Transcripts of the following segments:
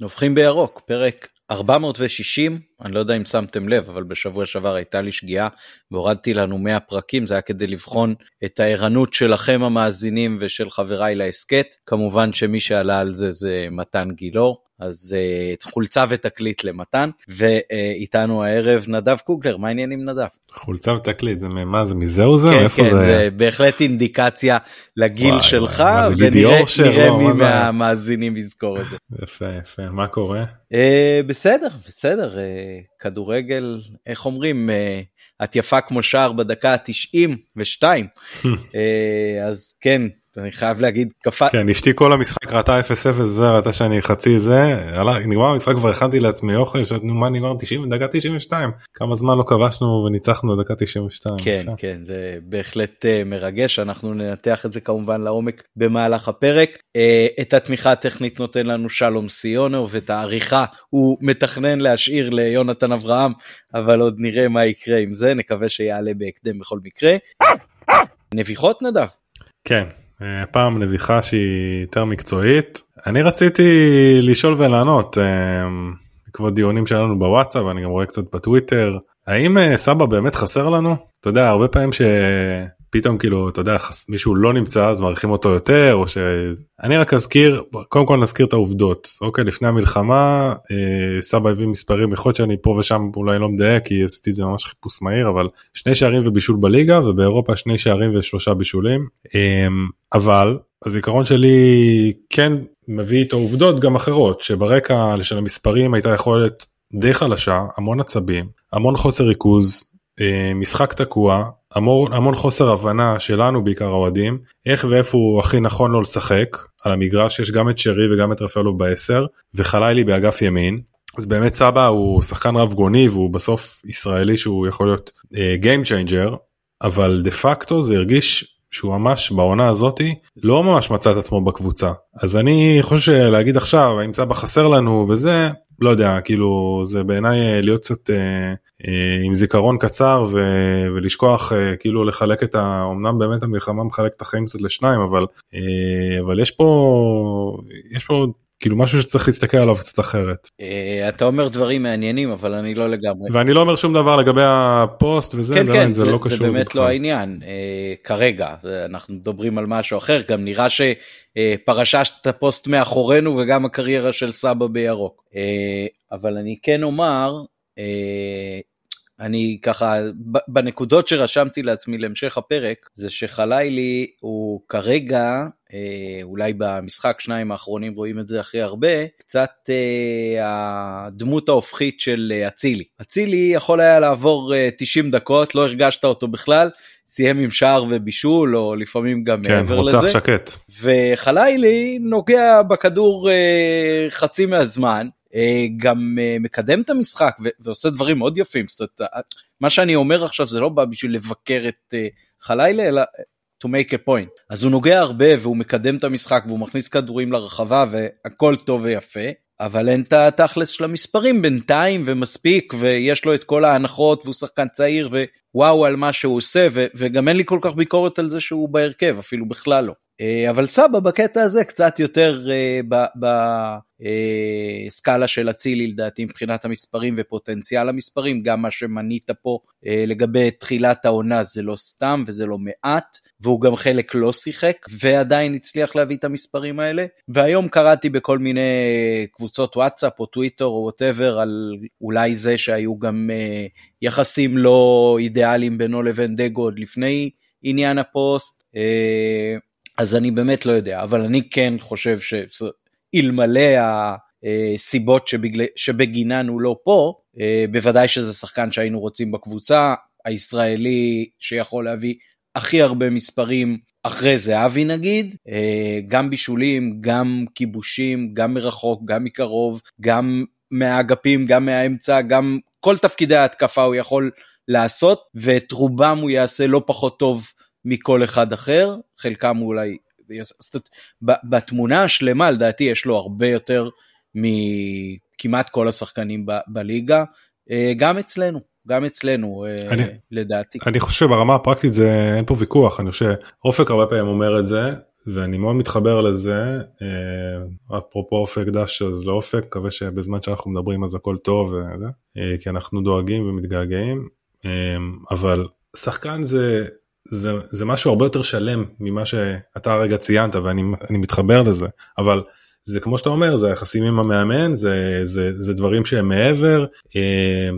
נובחים בירוק, פרק 460, אני לא יודע אם שמתם לב, אבל בשבוע שעבר הייתה לי שגיאה והורדתי לנו 100 פרקים, זה היה כדי לבחון את הערנות שלכם המאזינים ושל חבריי להסכת. כמובן שמי שעלה על זה זה מתן גילאור, אז uh, חולצה ותקליט למתן, ואיתנו הערב נדב קוגלר, מה העניינים נדב? חולצה ותקליט, זה מה זה מזהו זה? כן, כן, זה... זה בהחלט אינדיקציה לגיל וואי, שלך, ונראה לא, מי מהמאזינים יזכור את זה. יפה, יפה, מה קורה? Uh, בסדר, בסדר, uh, כדורגל, איך אומרים, uh, את יפה כמו שער בדקה ה-92, uh, אז כן, אני חייב להגיד קפא כן אשתי כל המשחק ראתה 0-0 זה ראתה שאני חצי זה נגמר המשחק כבר הכנתי לעצמי אוכל שאנו מה נגמר 90 דקה 92 כמה זמן לא כבשנו וניצחנו דקה 92 כן אפשר. כן זה בהחלט uh, מרגש אנחנו ננתח את זה כמובן לעומק במהלך הפרק uh, את התמיכה הטכנית נותן לנו שלום סיונו ואת העריכה הוא מתכנן להשאיר ליונתן אברהם אבל עוד נראה מה יקרה עם זה נקווה שיעלה בהקדם בכל מקרה. נביחות נדב. כן הפעם נביחה שהיא יותר מקצועית. אני רציתי לשאול ולענות אה, בעקבות דיונים שלנו בוואטסאפ ואני גם רואה קצת בטוויטר האם אה, סבא באמת חסר לנו? אתה יודע הרבה פעמים ש... פתאום כאילו אתה יודע מישהו לא נמצא אז מעריכים אותו יותר או שאני רק אזכיר קודם כל נזכיר את העובדות אוקיי? לפני המלחמה אה, סבא הביא מספרים יכול להיות שאני פה ושם אולי לא מדייק כי עשיתי זה ממש חיפוש מהיר אבל שני שערים ובישול בליגה ובאירופה שני שערים ושלושה בישולים. אה, אבל הזיכרון שלי כן מביא איתו עובדות גם אחרות שברקע של המספרים הייתה יכולת די חלשה המון עצבים המון חוסר ריכוז משחק תקוע המון, המון חוסר הבנה שלנו בעיקר האוהדים איך ואיפה הוא הכי נכון לו לשחק. על המגרש יש גם את שרי וגם את רפאלוב בעשר וחלילי באגף ימין. אז באמת סבא הוא שחקן רב גוני והוא בסוף ישראלי שהוא יכול להיות uh, Game Changer אבל דה פקטו זה הרגיש שהוא ממש בעונה הזאתי לא ממש מצא את עצמו בקבוצה. אז אני חושב שלהגיד עכשיו האם סבא חסר לנו וזה לא יודע כאילו זה בעיניי אה, להיות קצת אה, אה, עם זיכרון קצר ו, ולשכוח אה, כאילו לחלק את ה... אמנם באמת המלחמה מחלק את החיים קצת לשניים אבל אה, אבל יש פה יש פה כאילו משהו שצריך להסתכל עליו קצת אחרת. אתה אומר דברים מעניינים אבל אני לא לגמרי. ואני לא אומר שום דבר לגבי הפוסט וזה, כן, כן, זה, זה לא קשור. זה באמת לא העניין כרגע אנחנו מדברים על משהו אחר גם נראה שפרשת הפוסט מאחורינו וגם הקריירה של סבא בירוק אבל אני כן אומר אני ככה, בנקודות שרשמתי לעצמי להמשך הפרק, זה שחלילי הוא כרגע, אה, אולי במשחק שניים האחרונים רואים את זה הכי הרבה, קצת אה, הדמות ההופכית של אה, אצילי. אצילי יכול היה לעבור 90 דקות, לא הרגשת אותו בכלל, סיים עם שער ובישול, או לפעמים גם כן, מעבר לזה. כן, רוצח שקט. וחלילי נוגע בכדור חצי מהזמן, אה, גם אה, מקדם את המשחק ועושה דברים מאוד יפים. זאת אומרת, אה, מה שאני אומר עכשיו זה לא בא בשביל לבקר את חלילה אלא to make a point. אז הוא נוגע הרבה והוא מקדם את המשחק והוא מכניס כדורים לרחבה והכל טוב ויפה. אבל אין את התכלס של המספרים בינתיים ומספיק ויש לו את כל ההנחות והוא שחקן צעיר ווואו על מה שהוא עושה וגם אין לי כל כך ביקורת על זה שהוא בהרכב אפילו בכלל לא. אה, אבל סבע בקטע הזה קצת יותר אה, בסקאלה אה, של אצילי לדעתי מבחינת המספרים ופוטנציאל המספרים גם מה שמנית פה לגבי תחילת העונה זה לא סתם וזה לא מעט והוא גם חלק לא שיחק ועדיין הצליח להביא את המספרים האלה והיום קראתי בכל מיני קבוצות וואטסאפ או טוויטר או whatever על אולי זה שהיו גם יחסים לא אידיאליים בינו לבין דגו עוד לפני עניין הפוסט. אז אני באמת לא יודע, אבל אני כן חושב שאלמלא הסיבות שבגל... שבגינן הוא לא פה, אה, בוודאי שזה שחקן שהיינו רוצים בקבוצה, הישראלי שיכול להביא הכי הרבה מספרים אחרי זהבי נגיד, אה, גם בישולים, גם כיבושים, גם מרחוק, גם מקרוב, גם מהאגפים, גם מהאמצע, גם כל תפקידי ההתקפה הוא יכול לעשות, ואת רובם הוא יעשה לא פחות טוב מכל אחד אחר, חלקם אולי, בתמונה השלמה לדעתי יש לו הרבה יותר מכמעט כל השחקנים ב- בליגה, אה, גם אצלנו. גם אצלנו אה, אני, לדעתי. אני חושב ברמה הפרקטית זה אין פה ויכוח אני חושב אופק הרבה פעמים אומר את זה ואני מאוד מתחבר לזה אה, אפרופו אופק דש אז לאופק מקווה שבזמן שאנחנו מדברים אז הכל טוב כי אנחנו דואגים ומתגעגעים אבל שחקן זה זה זה משהו הרבה יותר שלם ממה שאתה הרגע ציינת ואני מתחבר לזה. אבל זה כמו שאתה אומר זה היחסים עם המאמן זה זה זה דברים שהם מעבר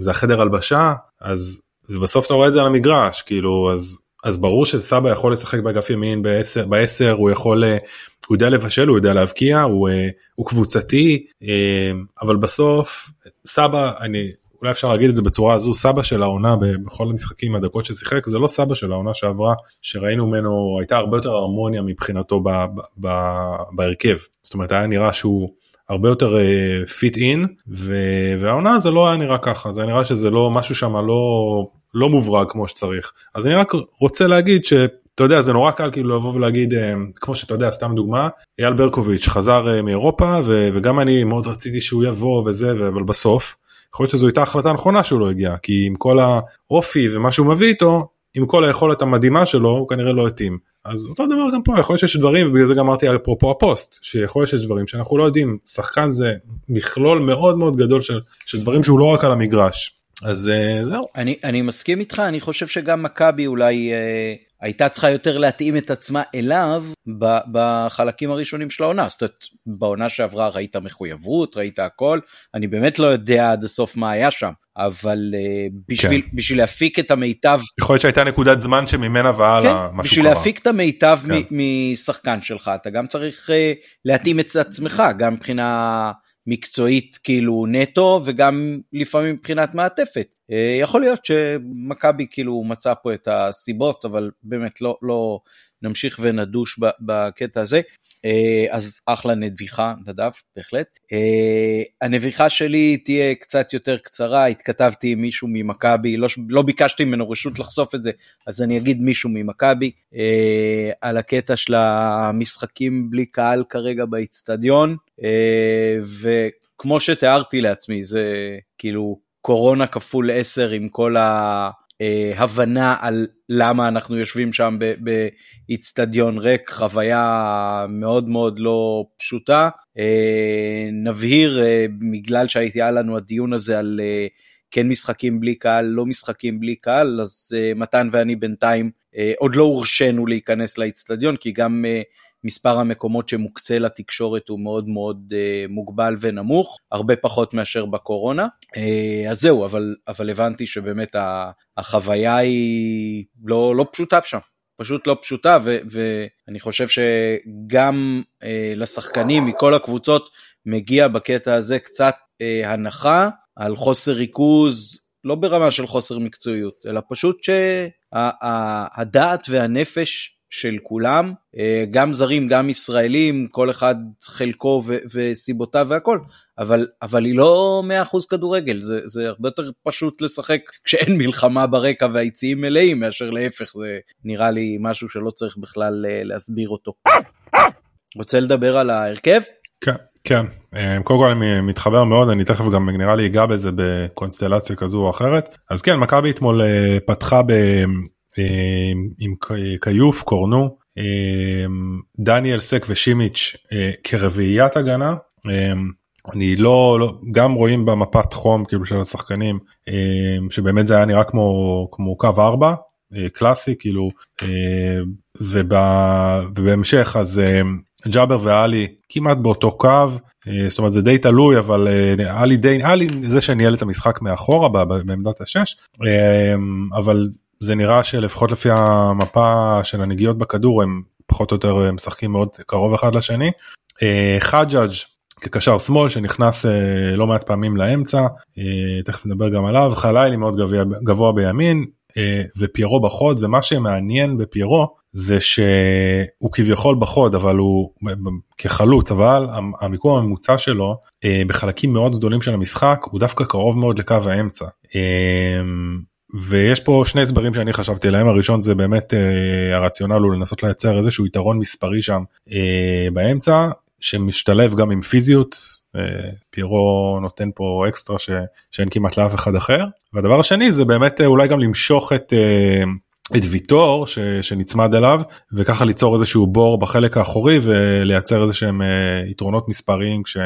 זה החדר הלבשה אז ובסוף אתה רואה את זה על המגרש כאילו אז אז ברור שסבא יכול לשחק באגף ימין בעשר, בעשר הוא יכול אה, הוא יודע לבשל הוא יודע להבקיע הוא, אה, הוא קבוצתי אה, אבל בסוף סבע אני אולי אפשר להגיד את זה בצורה הזו סבע של העונה בכל המשחקים הדקות ששיחק זה לא סבע של העונה שעברה שראינו ממנו הייתה הרבה יותר הרמוניה מבחינתו ב, ב, ב, בהרכב. זאת אומרת היה נראה שהוא הרבה יותר fit אה, in והעונה זה לא היה נראה ככה. זה נראה שזה לא משהו שם לא לא מוברג כמו שצריך. אז אני רק רוצה להגיד שאתה יודע זה נורא קל כאילו לבוא ולהגיד אה, כמו שאתה יודע סתם דוגמה אייל ברקוביץ' חזר אה, מאירופה וגם אני מאוד רציתי שהוא יבוא וזה אבל בסוף יכול להיות שזו הייתה החלטה נכונה שהוא לא הגיע כי עם כל האופי ומה שהוא מביא איתו עם כל היכולת המדהימה שלו הוא כנראה לא התאים אז אותו דבר גם פה יכול להיות שיש דברים ובגלל זה גם אמרתי אפרופו הפוסט שיכול להיות שיש דברים שאנחנו לא יודעים שחקן זה מכלול מאוד מאוד גדול של, של דברים שהוא לא רק על המגרש אז uh, זהו. אני, אני מסכים איתך, אני חושב שגם מכבי אולי uh, הייתה צריכה יותר להתאים את עצמה אליו בחלקים הראשונים של העונה. זאת אומרת, בעונה שעברה ראית מחויבות, ראית הכל, אני באמת לא יודע עד הסוף מה היה שם, אבל uh, בשביל, כן. בשביל להפיק את המיטב... יכול להיות שהייתה נקודת זמן שממנה והלאה כן, משהו קרה. בשביל להפיק את המיטב כן. משחקן שלך, אתה גם צריך uh, להתאים את עצמך, גם מבחינה... מקצועית כאילו נטו וגם לפעמים מבחינת מעטפת. אה, יכול להיות שמכבי כאילו מצא פה את הסיבות אבל באמת לא, לא נמשיך ונדוש בקטע הזה. אה, אז אחלה נביחה נדב בהחלט. אה, הנביחה שלי תהיה קצת יותר קצרה התכתבתי עם מישהו ממכבי לא, לא ביקשתי ממנו רשות לחשוף את זה אז אני אגיד מישהו ממכבי על הקטע של המשחקים בלי קהל כרגע באיצטדיון וכמו שתיארתי לעצמי זה כאילו קורונה כפול 10 עם כל ה... אה, הבנה על למה אנחנו יושבים שם באיצטדיון ריק, חוויה מאוד מאוד לא פשוטה. אה, נבהיר, אה, בגלל שהיה לנו הדיון הזה על כן משחקים בלי קהל, לא משחקים בלי קהל, אז מתן ואני בינתיים עוד לא הורשינו להיכנס לאיצטדיון, כי גם מספר המקומות שמוקצה לתקשורת הוא מאוד מאוד uh, מוגבל ונמוך, הרבה פחות מאשר בקורונה. Uh, אז זהו, אבל, אבל הבנתי שבאמת החוויה היא לא, לא פשוטה שם. פשוט לא פשוטה ו, ואני חושב שגם uh, לשחקנים מכל הקבוצות מגיע בקטע הזה קצת uh, הנחה על חוסר ריכוז, לא ברמה של חוסר מקצועיות, אלא פשוט שהדעת והנפש של כולם, אה, גם זרים, גם ישראלים, כל אחד חלקו ו- וסיבותיו והכל, אבל, אבל היא לא 100% כדורגל, זה, זה הרבה יותר פשוט לשחק כשאין מלחמה ברקע והיציעים מלאים מאשר להפך, זה נראה לי משהו שלא צריך בכלל אה, להסביר אותו. רוצה לדבר על ההרכב? כן. כן, אה, קודם כל אני מתחבר מאוד, אני תכף גם נראה לי אגע בזה בקונסטלציה כזו או אחרת. אז כן, מכבי אתמול פתחה ב... אה, עם כיוף קורנו אה, דניאל סק ושימיץ' אה, כרביעיית הגנה. אני לא, לא גם רואים במפת חום כאילו של השחקנים שבאמת זה היה נראה כמו כמו קו 4 קלאסי כאילו וב, ובהמשך אז ג'אבר ואלי כמעט באותו קו זאת אומרת זה די תלוי אבל עלי די עלי זה שניהל את המשחק מאחורה בעמדת השש אבל זה נראה שלפחות לפי המפה של הנגיעות בכדור הם פחות או יותר משחקים מאוד קרוב אחד לשני. אה, חג'אג' כקשר שמאל שנכנס אה, לא מעט פעמים לאמצע אה, תכף נדבר גם עליו חלילי מאוד גבוה, גבוה בימין ופיירו בחוד ומה שמעניין בפיירו זה שהוא כביכול בחוד אבל הוא כחלוץ אבל המיקום הממוצע שלו בחלקים מאוד גדולים של המשחק הוא דווקא קרוב מאוד לקו האמצע. ויש פה שני הסברים שאני חשבתי עליהם הראשון זה באמת אה, הרציונל הוא לנסות לייצר איזשהו יתרון מספרי שם אה, באמצע שמשתלב גם עם פיזיות אה, פירו נותן פה אקסטרה ש, שאין כמעט לאף אחד אחר והדבר השני זה באמת אה, אולי גם למשוך את. אה, את ויטור ש, שנצמד אליו וככה ליצור איזשהו בור בחלק האחורי ולייצר איזה שהם יתרונות מספריים כש,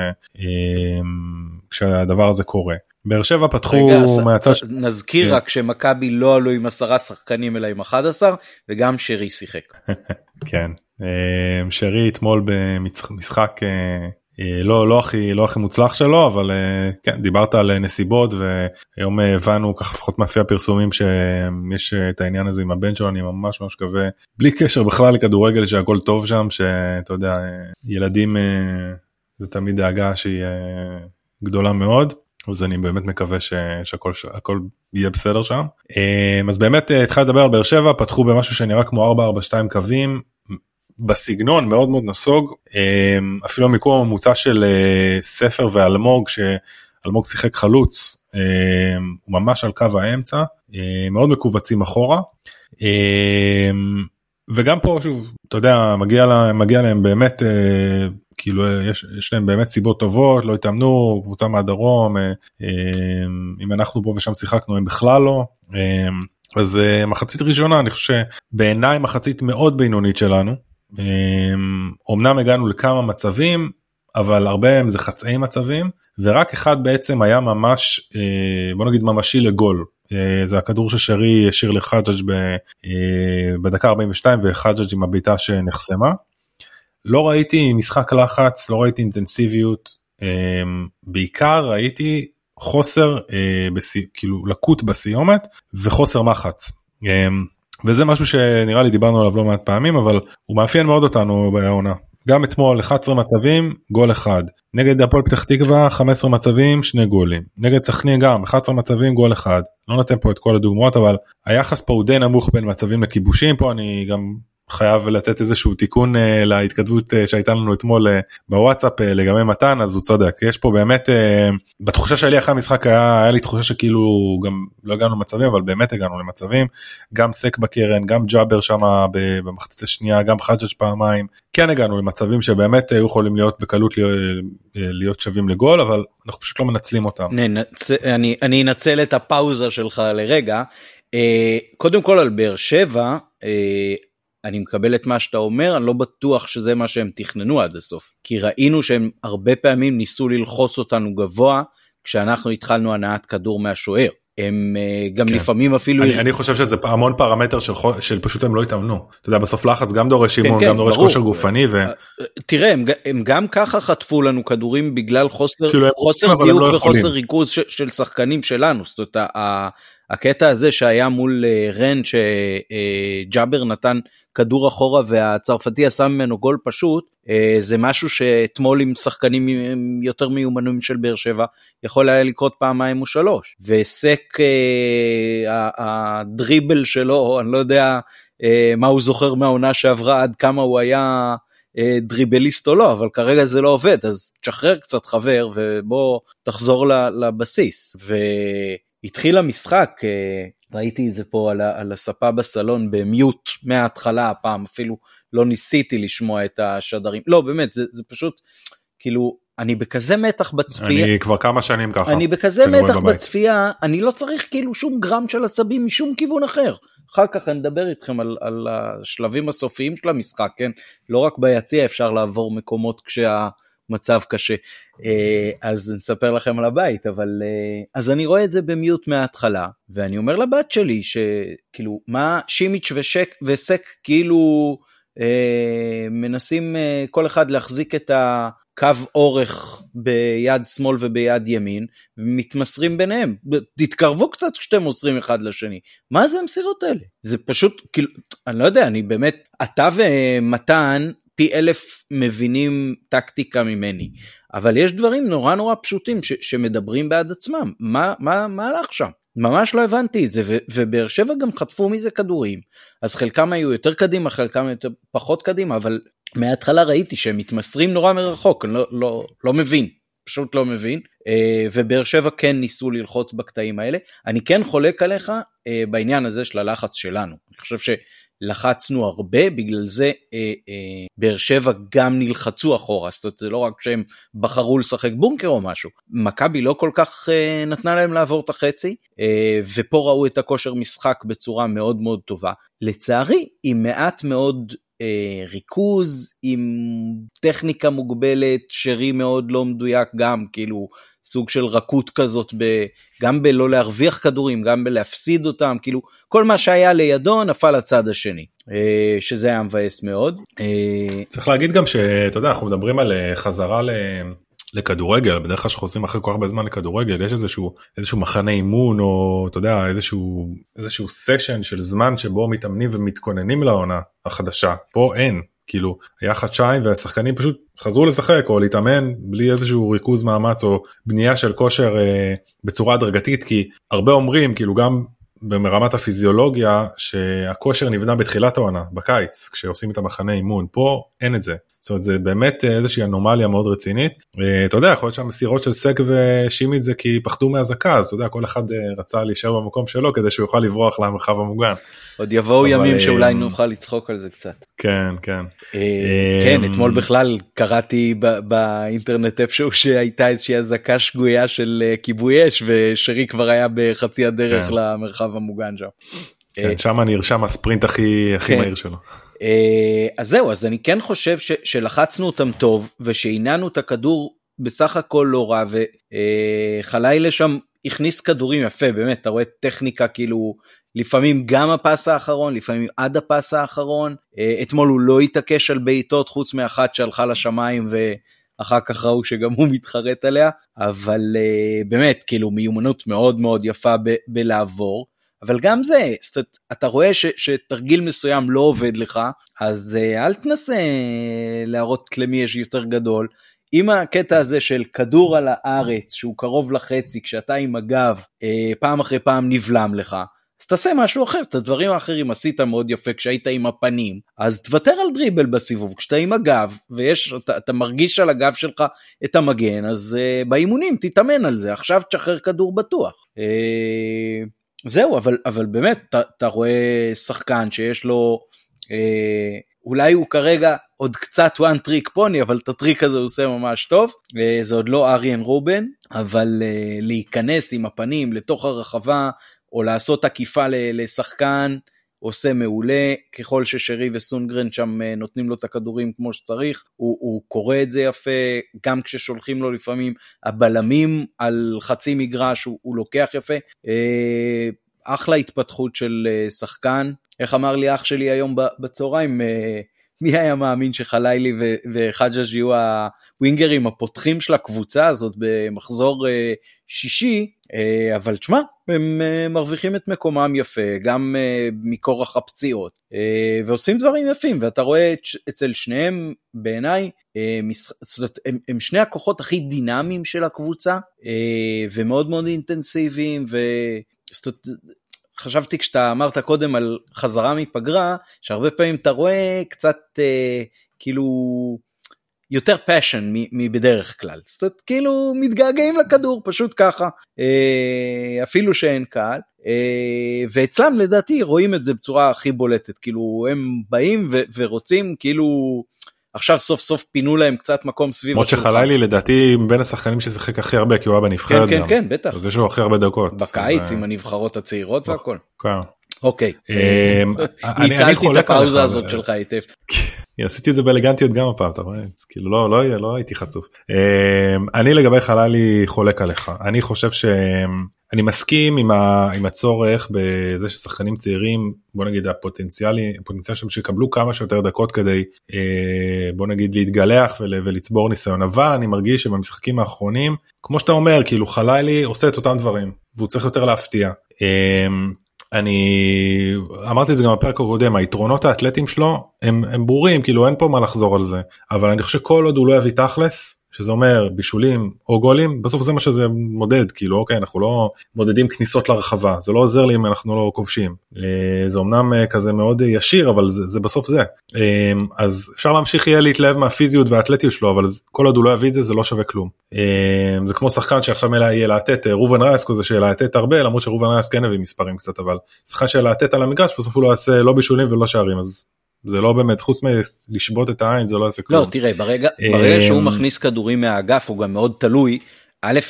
כשהדבר הזה קורה. באר שבע פתחו מהצד... נזכיר כן. רק שמכבי לא עלו עם עשרה שחקנים אלא עם 11 וגם שרי שיחק. כן, אה, שרי אתמול במשחק אה, אה, לא לא הכי לא הכי מוצלח שלו אבל כן דיברת על נסיבות והיום הבנו ככה לפחות מאפי הפרסומים שיש את העניין הזה עם הבן שלו אני ממש ממש מקווה בלי קשר בכלל לכדורגל שהכל טוב שם שאתה יודע ילדים זה תמיד דאגה שהיא גדולה מאוד. אז אני באמת מקווה ש... שהכל הכל יהיה בסדר שם. אמ, אז באמת אה, התחלתי לדבר על באר שבע פתחו במשהו שנראה כמו 442 קווים בסגנון מאוד מאוד נסוג אמ, אפילו המיקום הממוצע של אה, ספר ואלמוג שאלמוג שיחק חלוץ אמ, הוא ממש על קו האמצע מאוד מכווצים אחורה. וגם פה שוב אתה יודע מגיע לה, מגיע להם באמת אה, כאילו יש, יש להם באמת סיבות טובות לא התאמנו קבוצה מהדרום אה, אה, אם אנחנו פה ושם שיחקנו הם בכלל לא אה, אז אה, מחצית ראשונה אני חושב שבעיניי מחצית מאוד בינונית שלנו אה, אומנם הגענו לכמה מצבים אבל הרבה מהם זה חצאי מצבים ורק אחד בעצם היה ממש אה, בוא נגיד ממשי לגול. אה, זה הכדור ששרי השאיר לחג'אג' אה, בדקה 42 וחג'אג' עם הבעיטה שנחסמה. לא ראיתי משחק לחץ לא ראיתי אינטנסיביות אה, בעיקר ראיתי חוסר כאילו לקות בסיומת וחוסר מחץ. וזה משהו שנראה לי דיברנו עליו לא מעט פעמים אבל הוא מאפיין מאוד אותנו בעונה גם אתמול 11 מצבים גול אחד. נגד הפועל פתח תקווה 15 מצבים שני גולים. נגד סכנין גם 11 מצבים גול אחד. לא נותן פה את כל הדוגמאות אבל היחס פה הוא די נמוך בין מצבים לכיבושים. פה אני גם חייב לתת איזשהו תיקון uh, להתכתבות uh, שהייתה לנו אתמול uh, בוואטסאפ uh, לגבי מתן אז הוא צודק יש פה באמת uh, בתחושה שלי אחרי המשחק היה, היה לי תחושה שכאילו גם לא הגענו למצבים אבל באמת הגענו למצבים גם סק בקרן גם ג'אבר שם במחצית השנייה גם חג'ג' פעמיים כן הגענו למצבים שבאמת היו יכולים להיות בקלות להיות, שווים לגול אבל אנחנו פשוט לא מנצלים אותם. ננצ... אני, אני אנצל את הפאוזה שלך לרגע. קודם כל על באר שבע אני מקבל את מה שאתה אומר, אני לא בטוח שזה מה שהם תכננו עד הסוף. כי ראינו שהם הרבה פעמים ניסו ללחוץ אותנו גבוה, כשאנחנו התחלנו הנעת כדור מהשוער. הם uh, גם כן. לפעמים אפילו אני, אני חושב שזה המון פרמטר של, של פשוט הם לא התאמנו אתה יודע בסוף לחץ גם דורש אימון כן, כן, גם דורש כושר גופני ו... אה, תראה הם, הם גם ככה חטפו לנו כדורים בגלל חוסר כאילו חוסר דיוק לא וחוסר ריכוז של, של שחקנים שלנו זאת אומרת הקטע הזה שהיה מול אה, רן שג'אבר נתן כדור אחורה והצרפתי עשה ממנו גול פשוט אה, זה משהו שאתמול עם שחקנים יותר מיומנים של באר שבע יכול היה לקרות פעמיים או שלוש אה, הדריבל שלו אני לא יודע מה הוא זוכר מהעונה שעברה עד כמה הוא היה דריבליסט או לא אבל כרגע זה לא עובד אז תשחרר קצת חבר ובוא תחזור לבסיס. התחיל המשחק, אה, ראיתי את זה פה על, על הספה בסלון במיוט מההתחלה הפעם, אפילו לא ניסיתי לשמוע את השדרים, לא באמת, זה, זה פשוט, כאילו, אני בכזה מתח בצפייה, אני כבר כמה שנים ככה, אני בכזה מתח בצפייה, אני לא צריך כאילו שום גרם של עצבים משום כיוון אחר. אחר כך אני אדבר איתכם על, על השלבים הסופיים של המשחק, כן? לא רק ביציע אפשר לעבור מקומות כשה... מצב קשה. אה, אז נספר לכם על הבית, אבל אה, אז אני רואה את זה במיוט מההתחלה, ואני אומר לבת שלי שכאילו מה שימיץ' ושק וסק כאילו אה, מנסים אה, כל אחד להחזיק את ה... קו אורך ביד שמאל וביד ימין ומתמסרים ביניהם. תתקרבו קצת כשאתם מוסרים אחד לשני. מה זה המסירות האלה? זה פשוט כאילו אני לא יודע אני באמת אתה ומתן פי אלף מבינים טקטיקה ממני, אבל יש דברים נורא נורא פשוטים ש, שמדברים בעד עצמם, מה, מה, מה הלך שם? ממש לא הבנתי את זה, ובאר שבע גם חטפו מזה כדורים, אז חלקם היו יותר קדימה, חלקם יותר פחות קדימה, אבל מההתחלה ראיתי שהם מתמסרים נורא מרחוק, אני לא, לא, לא מבין, פשוט לא מבין, אה, ובאר שבע כן ניסו ללחוץ בקטעים האלה. אני כן חולק עליך אה, בעניין הזה של הלחץ שלנו, אני חושב ש... לחצנו הרבה, בגלל זה אה, אה, באר שבע גם נלחצו אחורה, זאת אומרת זה לא רק שהם בחרו לשחק בונקר או משהו, מכבי לא כל כך אה, נתנה להם לעבור את החצי, אה, ופה ראו את הכושר משחק בצורה מאוד מאוד טובה. לצערי, עם מעט מאוד אה, ריכוז, עם טכניקה מוגבלת, שרי מאוד לא מדויק גם, כאילו סוג של רכות כזאת, ב, גם בלא להרוויח כדורים, גם בלהפסיד אותם, כאילו כל מה שהיה לידו נפל לצד השני, אה, שזה היה מבאס מאוד. אה, צריך להגיד גם שאתה יודע, אנחנו מדברים על אה, חזרה ל... לכדורגל בדרך כלל שחוזרים אחרי כל כך הרבה זמן לכדורגל יש איזשהו איזשהו מחנה אימון או אתה יודע איזשהו איזשהו סשן של זמן שבו מתאמנים ומתכוננים לעונה החדשה פה אין כאילו היה חדשיים והשחקנים פשוט חזרו לשחק או להתאמן בלי איזשהו ריכוז מאמץ או בנייה של כושר אה, בצורה הדרגתית כי הרבה אומרים כאילו גם ברמת הפיזיולוגיה שהכושר נבנה בתחילת העונה בקיץ כשעושים את המחנה אימון. פה אין את זה זאת אומרת זה באמת אה, איזושהי אנומליה מאוד רצינית אה, אתה יודע יכול להיות שהמסירות של סק ושימי את זה כי פחדו מאזעקה אז אתה יודע כל אחד אה, רצה להישאר במקום שלו כדי שהוא יוכל לברוח למרחב המוגן. עוד יבואו ימים שאולי נוכל לצחוק על זה קצת. כן כן. כן אתמול בכלל קראתי באינטרנט איפשהו שהייתה איזושהי אזעקה שגויה של כיבוי אש ושרי כבר היה בחצי הדרך כן. למרחב המוגן שם. כן, שם נרשם הספרינט הכי הכי כן. מהיר שלו. אה, אז זהו, אז אני כן חושב ש, שלחצנו אותם טוב ושהנענו את הכדור בסך הכל לא רע וחלילה שם הכניס כדורים יפה, באמת, אתה רואה טכניקה כאילו לפעמים גם הפס האחרון, לפעמים עד הפס האחרון. אה, אתמול הוא לא התעקש על בעיטות חוץ מאחת שהלכה לשמיים ואחר כך ראו שגם הוא מתחרט עליה, אבל אה, באמת, כאילו מיומנות מאוד מאוד יפה ב- בלעבור. אבל גם זה, זאת אומרת, אתה רואה ש, שתרגיל מסוים לא עובד לך, אז אה, אל תנסה להראות למי יש יותר גדול. עם הקטע הזה של כדור על הארץ שהוא קרוב לחצי כשאתה עם הגב אה, פעם אחרי פעם נבלם לך, אז תעשה משהו אחר, את הדברים האחרים עשית מאוד יפה כשהיית עם הפנים, אז תוותר על דריבל בסיבוב, כשאתה עם הגב ויש, אתה, אתה מרגיש על הגב שלך את המגן, אז uh, באימונים תתאמן על זה, עכשיו תשחרר כדור בטוח. Uh, זהו, אבל, אבל באמת, אתה, רואה שחקן שיש לו, אה, אולי הוא כרגע עוד קצת one trick pony, אבל את הטריק הזה הוא עושה ממש טוב. אה, זה עוד לא אריאן רובן, אבל אה, להיכנס עם הפנים לתוך הרחבה, או לעשות עקיפה לשחקן, עושה מעולה, ככל ששרי וסונגרן שם אה, נותנים לו את הכדורים כמו שצריך, הוא, הוא קורא את זה יפה, גם כששולחים לו לפעמים הבלמים על חצי מגרש הוא, הוא לוקח יפה. אה, אחלה התפתחות של אה, שחקן, איך אמר לי אח שלי היום בצהריים, מי היה מאמין שחלילי וחג'אג' יהיו הווינגרים הפותחים של הקבוצה הזאת במחזור שישי, אבל תשמע, הם אה, מרוויחים את מקומם יפה, גם אה, מכורח הפציעות, ועושים דברים יפים, ואתה רואה אצל שניהם, בעיניי, הם, הם שני הכוחות הכי דינמיים של הקבוצה, ומאוד מאוד אינטנסיביים, ו... חשבתי כשאתה אמרת קודם על חזרה מפגרה, שהרבה פעמים אתה רואה קצת כאילו יותר passion מבדרך כלל. זאת אומרת, כאילו מתגעגעים לכדור, פשוט ככה, אה, אפילו שאין קהל. אה, ואצלם לדעתי רואים את זה בצורה הכי בולטת, כאילו הם באים ורוצים כאילו... עכשיו סוף סוף פינו להם קצת מקום סביב למרות שחלילי לדעתי בין השחקנים ששיחק הכי הרבה כי הוא היה בנבחרת כן כן כן בטח אז יש לו הכי הרבה דקות בקיץ עם הנבחרות הצעירות והכל. כן. אוקיי. ניצלתי את הפאוזה הזאת שלך היטב. עשיתי את זה באלגנטיות גם הפעם אתה רואה כאילו לא לא לא הייתי חצוף אמ, אני לגבי חללי חולק עליך אני חושב שאני מסכים עם, ה, עם הצורך בזה ששחקנים צעירים בוא נגיד הפוטנציאלי הפוטנציאל שהם שיקבלו כמה שיותר דקות כדי אה, בוא נגיד להתגלח ול, ולצבור ניסיון אבל אני מרגיש שבמשחקים האחרונים כמו שאתה אומר כאילו חלילי עושה את אותם דברים והוא צריך יותר להפתיע. אמ, אני אמרתי את זה גם בפרק הקודם היתרונות האתלטיים שלו הם, הם ברורים כאילו אין פה מה לחזור על זה אבל אני חושב שכל עוד הוא לא יביא תכלס שזה אומר בישולים או גולים בסוף זה מה שזה מודד כאילו אוקיי אנחנו לא מודדים כניסות לרחבה זה לא עוזר לי אם אנחנו לא כובשים. אה, זה אמנם אה, כזה מאוד ישיר אבל זה, זה בסוף זה. אה, אז אפשר להמשיך יהיה להתלהב מהפיזיות והאתלטיות שלו אבל כל עוד הוא לא יביא את זה זה לא שווה כלום. זה כמו שחקן שעכשיו יהיה לאתת רובן רייס כזה שלאתת הרבה למרות שרובן רייס כן הביא מספרים קצת אבל שחקן שלאתת על המגרש בסוף הוא לא יעשה לא בישולים ולא שערים אז זה לא באמת חוץ מלשבות את העין זה לא יעשה כלום. לא תראה ברגע, ברגע שהוא אמ, מכניס כדורים מהאגף הוא גם מאוד תלוי א'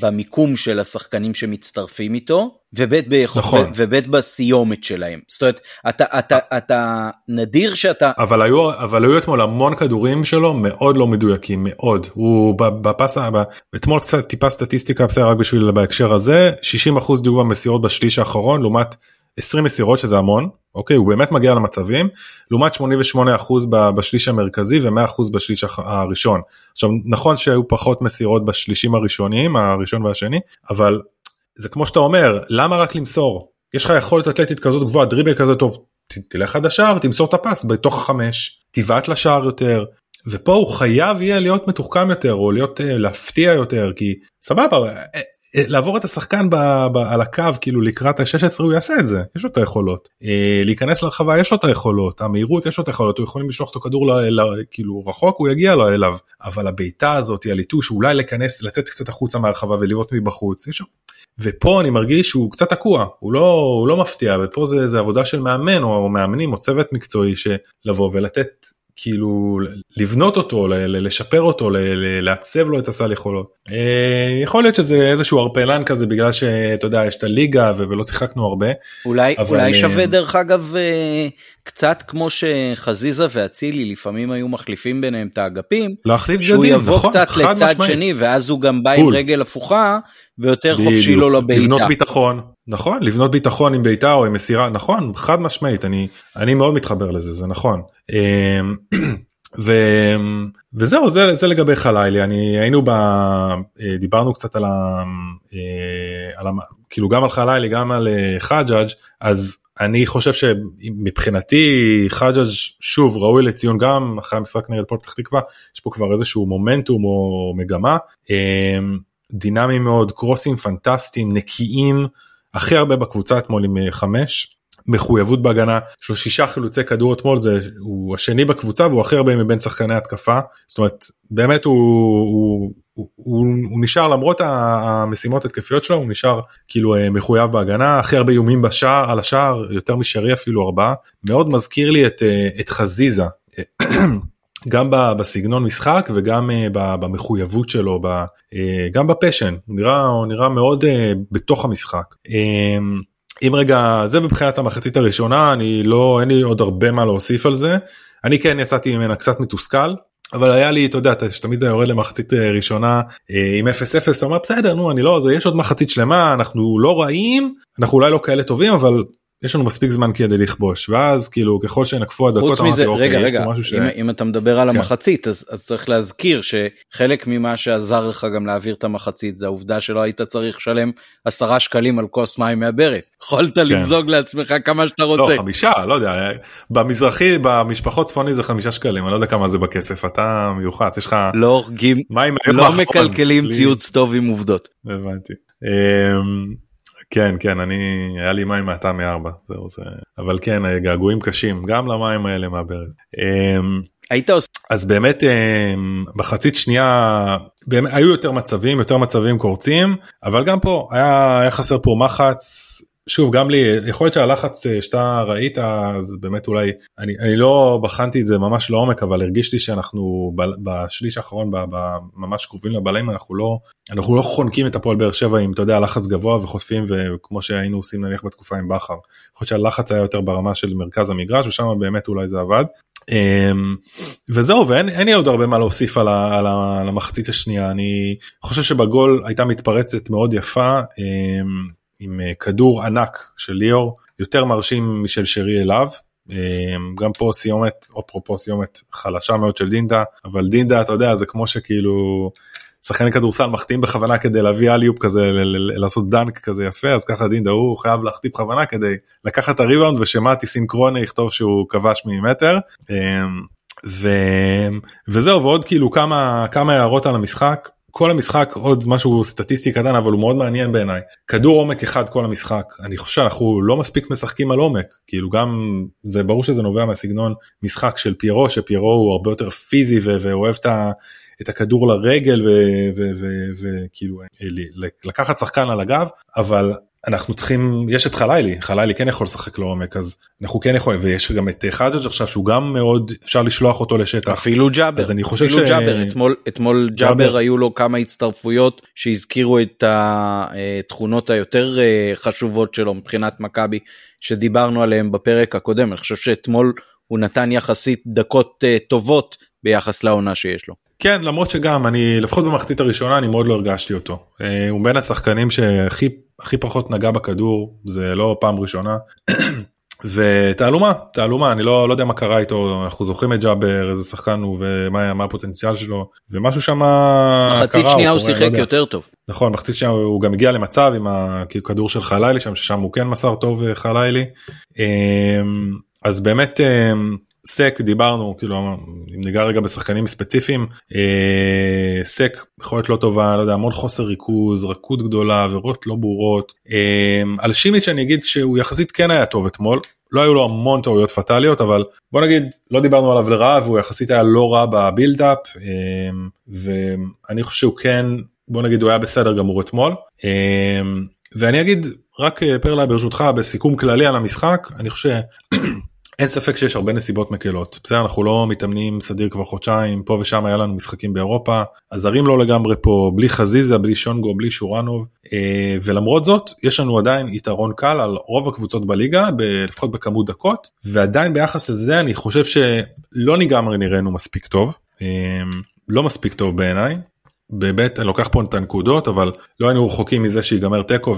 במיקום של השחקנים שמצטרפים איתו וב' ביכול, נכון. וב' בסיומת שלהם זאת אומרת אתה אתה אתה נדיר שאתה אבל היו אבל היו אתמול המון כדורים שלו מאוד לא מדויקים מאוד הוא בפס אתמול קצת טיפה סטטיסטיקה בסדר רק בשביל בהקשר הזה 60% דיוק במסירות בשליש האחרון לעומת 20 מסירות שזה המון אוקיי? הוא באמת מגיע למצבים לעומת 88% בשליש המרכזי ו100% בשליש הראשון. עכשיו נכון שהיו פחות מסירות בשלישים הראשוניים הראשון והשני אבל זה כמו שאתה אומר למה רק למסור? יש לך יכולת אתלטית כזאת גבוהה דריבל כזה טוב תלך עד השער תמסור את הפס בתוך החמש תבעט לשער יותר. ופה הוא חייב יהיה להיות מתוחכם יותר או להיות אה, להפתיע יותר כי סבבה אה, לעבור את השחקן ב, ב, על הקו כאילו לקראת ה-16 הוא יעשה את זה יש לו את היכולות אה, להיכנס לרחבה יש לו את היכולות המהירות יש לו את היכולות הוא יכול לשלוח את הכדור ל, ל, כאילו רחוק הוא יגיע לו אליו אבל הבעיטה הזאת הליטוש אולי להיכנס לצאת קצת החוצה מהרחבה ולראות מבחוץ יש. ופה אני מרגיש שהוא קצת תקוע הוא לא הוא לא מפתיע ופה זה, זה עבודה של מאמן או מאמנים או צוות מקצועי שלבוא ולתת כאילו לבנות אותו לשפר אותו לעצב לו את הסל יכולות. אה, יכול להיות שזה איזשהו ערפלן כזה בגלל שאתה יודע יש את הליגה ולא שיחקנו הרבה. אולי אבל... אולי אה, שווה דרך אגב אה, קצת כמו שחזיזה ואצילי לפעמים היו מחליפים ביניהם את האגפים להחליף שהוא ג'דים, יבוא נכון, קצת לצד משמעית. שני ואז הוא גם בא עם רגל הפוכה ויותר חופשי לו לבעיטה. לבנות ביטחון נכון לבנות ביטחון עם בעיטה או עם מסירה נכון חד משמעית אני אני מאוד מתחבר לזה זה נכון. אמ, ו... וזהו זה, זה לגבי חלילי אני היינו ב... אה, דיברנו קצת על ה... אה, על ה... כאילו גם על חלילי גם על אה, חג'אג' אז אני חושב שמבחינתי חג'אג' שוב ראוי לציון גם אחרי המשחק נגד פועל פתח תקווה יש פה כבר איזשהו מומנטום או מגמה. אמ, דינמי מאוד קרוסים פנטסטיים נקיים הכי הרבה בקבוצה אתמול עם חמש מחויבות בהגנה יש לו שישה חילוצי כדור אתמול זה הוא השני בקבוצה והוא הכי הרבה מבין שחקני התקפה. זאת אומרת באמת הוא, הוא, הוא, הוא, הוא נשאר למרות המשימות התקפיות שלו הוא נשאר כאילו אה, מחויב בהגנה הכי הרבה איומים בשער על השער יותר משרי אפילו ארבעה מאוד מזכיר לי את, אה, את חזיזה. גם בסגנון משחק וגם אה, במחויבות שלו גם בפשן הוא נראה הוא נראה מאוד בתוך המשחק. אם רגע זה מבחינת המחצית הראשונה אני לא אין לי עוד הרבה מה להוסיף על זה אני כן יצאתי ממנה קצת מתוסכל אבל היה לי אתה יודע אתה תמיד יורד למחצית אה, ראשונה אה, עם 0-0 אתה אומר בסדר נו אני לא זה יש עוד מחצית שלמה אנחנו לא רעים אנחנו אולי לא כאלה טובים אבל יש לנו מספיק זמן כדי לכבוש ואז כאילו ככל שנקפו הדקות חוץ מזה אוקיי, רגע רגע ש... אם, אם אתה מדבר על כן. המחצית אז, אז צריך להזכיר שחלק ממה שעזר לך גם להעביר את המחצית זה העובדה שלא היית צריך לשלם עשרה שקלים על כוס מים מהברז יכולת כן. למזוג לעצמך כמה שאתה רוצה. לא חמישה לא יודע במזרחי במשפחות צפוני זה חמישה שקלים אני לא יודע כמה זה בכסף אתה מיוחס יש לך לא הורגים לא מקלקלים ציוץ טוב עם עובדות. הבנתי. אמ, כן כן אני היה לי מים מהטעם מארבע זהו זה אבל כן געגועים קשים גם למים האלה מהברז. אמ, היית עושה אז באמת אמ, בחצית שנייה באמת היו יותר מצבים יותר מצבים קורצים אבל גם פה היה, היה חסר פה מחץ שוב גם לי יכול להיות שהלחץ אה, שאתה ראית אז באמת אולי אני, אני לא בחנתי את זה ממש לעומק אבל הרגיש לי שאנחנו בשליש האחרון ב, ב, ממש קרובים לבלעים אנחנו לא אנחנו לא חונקים את הפועל באר שבע עם אתה יודע לחץ גבוה וחוטפים וכמו שהיינו עושים נניח בתקופה עם בכר. יכול להיות שהלחץ היה יותר ברמה של מרכז המגרש ושם באמת אולי זה עבד. אמ, וזהו ואין לי עוד הרבה מה להוסיף על, ה, על, ה, על המחצית השנייה אני חושב שבגול הייתה מתפרצת מאוד יפה. עם אה, כדור ענק של ליאור יותר מרשים משל שרי אליו. אה, גם פה סיומת אפרופו סיומת חלשה מאוד של דין דוד אבל דין דוד אתה יודע זה כמו שכאילו שחקן כדורסל מחטאים בכוונה כדי להביא אליופ כזה לעשות דנק כזה יפה אז ככה דין דוד הוא חייב להחטיא בכוונה כדי לקחת את הריבאונד ושמעתי סינקרוני יכתוב שהוא כבש ממטר. אה, ו... וזהו ועוד כאילו כמה כמה הערות על המשחק כל המשחק עוד משהו סטטיסטי קטן אבל הוא מאוד מעניין בעיניי. כדור עומק אחד כל המשחק. אני חושב שאנחנו לא מספיק משחקים על עומק. כאילו גם זה ברור שזה נובע מהסגנון משחק של פיירו שפיירו הוא הרבה יותר פיזי ואוהב את, ה, את הכדור לרגל וכאילו לקחת שחקן על הגב אבל אנחנו צריכים יש את חלילי חלילי כן יכול לשחק לעומק אז אנחנו כן יכולים ויש גם את חג'ג' עכשיו שהוא גם מאוד אפשר לשלוח אותו לשטח. אפילו ג'אבר אז אני חושב אפילו ש... ג'אבר אתמול אתמול ג'אבר היו לו כמה הצטרפויות שהזכירו את התכונות היותר אה, חשובות שלו מבחינת מכבי שדיברנו עליהם בפרק הקודם. אני חושב שאתמול הוא נתן יחסית דקות אה, טובות ביחס לעונה שיש לו. כן למרות שגם אני לפחות במחצית הראשונה אני מאוד לא הרגשתי אותו. אה, הוא בין השחקנים שהכי הכי פחות נגע בכדור זה לא פעם ראשונה. ותעלומה תעלומה אני לא לא יודע מה קרה איתו אנחנו זוכרים את ג'אבר איזה שחקן הוא ומה מה הפוטנציאל שלו ומשהו שם מחצית שנייה הוא, הוא שיחק לא יותר טוב. נכון מחצית שנייה הוא גם הגיע למצב עם הכדור של חלילי שם ששם הוא כן מסר טוב אה, חלילי. אמ, אז באמת אמ, סק דיברנו כאילו אם ניגע רגע בשחקנים ספציפיים אה, סק יכולת לא טובה לא יודע המון חוסר ריכוז רכות גדולה עבירות לא ברורות אה, על שימיץ' אני אגיד שהוא יחסית כן היה טוב אתמול לא היו לו המון טעויות פטאליות אבל בוא נגיד לא דיברנו עליו לרעה והוא יחסית היה לא רע בבילדאפ אה, ואני חושב שהוא כן בוא נגיד הוא היה בסדר גמור אתמול. אה, ואני אגיד רק אה, פרלה ברשותך בסיכום כללי על המשחק אני חושב אין ספק שיש הרבה נסיבות מקלות. בסדר אנחנו לא מתאמנים סדיר כבר חודשיים פה ושם היה לנו משחקים באירופה. הזרים לא לגמרי פה בלי חזיזה בלי שונגו בלי שורנוב. אה, ולמרות זאת יש לנו עדיין יתרון קל על רוב הקבוצות בליגה לפחות בכמות דקות. ועדיין ביחס לזה אני חושב שלא לגמרי נראינו מספיק טוב. אה, לא מספיק טוב בעיניי. באמת אני לוקח פה את הנקודות אבל לא היינו רחוקים מזה שיגמר תיקו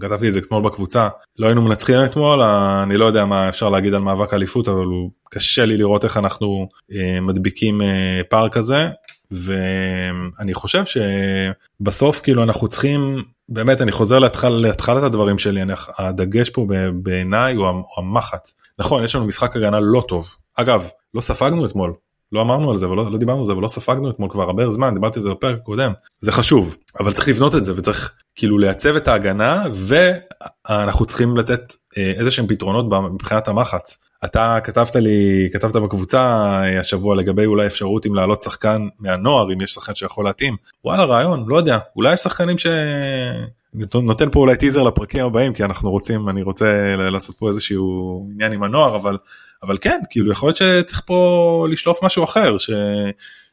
כתבתי את זה אתמול בקבוצה לא היינו מנצחים אתמול אני לא יודע מה אפשר להגיד על מאבק אליפות אבל הוא קשה לי לראות איך אנחנו אה, מדביקים אה, פער כזה ואני חושב שבסוף כאילו אנחנו צריכים באמת אני חוזר להתחל, להתחלת הדברים שלי אני, הדגש פה בעיניי הוא, המחץ. נכון יש לנו משחק הגנה לא טוב. אגב לא ספגנו אתמול לא אמרנו על זה ולא לא דיברנו על זה ולא ספגנו אתמול כבר הרבה זמן דיברתי על זה בפרק הקודם. זה חשוב אבל צריך לבנות את זה וצריך כאילו לייצב את ההגנה ואנחנו צריכים לתת אה, איזה שהם פתרונות מבחינת המחץ. אתה כתבת לי כתבת בקבוצה אה, השבוע לגבי אולי אפשרות אם לעלות שחקן מהנוער אם יש שחקן שיכול להתאים. וואלה רעיון לא יודע. אולי יש שחקנים ש... נותן פה אולי טיזר לפרקים הבאים כי אנחנו רוצים אני רוצה לעשות פה איזשהו עניין עם הנוער אבל אבל כן כאילו יכול להיות שצריך פה לשלוף משהו אחר ש...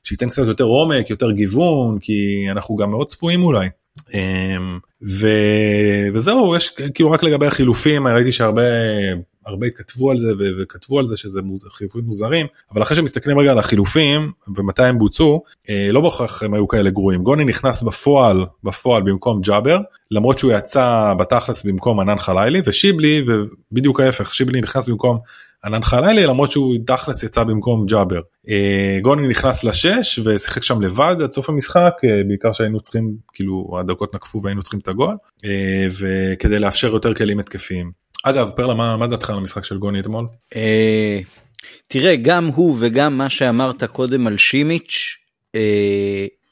שייתן קצת יותר עומק יותר גיוון כי אנחנו גם מאוד צפויים אולי. אמ, ו... וזהו יש כאילו רק לגבי החילופים ראיתי שהרבה הרבה התכתבו על זה ו... וכתבו על זה שזה מוז... חילופים מוזרים אבל אחרי שמסתכלים רגע על החילופים ומתי הם בוצעו אה, לא בהכרח הם היו כאלה גרועים גוני נכנס בפועל בפועל במקום ג'אבר למרות שהוא יצא בתכלס במקום ענן חלילי ושיבלי ובדיוק ההפך שיבלי נכנס במקום ענן חלילי למרות שהוא תכלס יצא במקום ג'אבר. אה, גוני נכנס לשש ושיחק שם לבד עד סוף המשחק אה, בעיקר שהיינו צריכים כאילו הדקות נקפו והיינו צריכים את הגול אה, וכדי לאפשר יותר כלים התקפיים. אגב פרלה מה, מה דעתך על המשחק של גוני אתמול? תראה גם הוא וגם מה שאמרת קודם על שימיץ'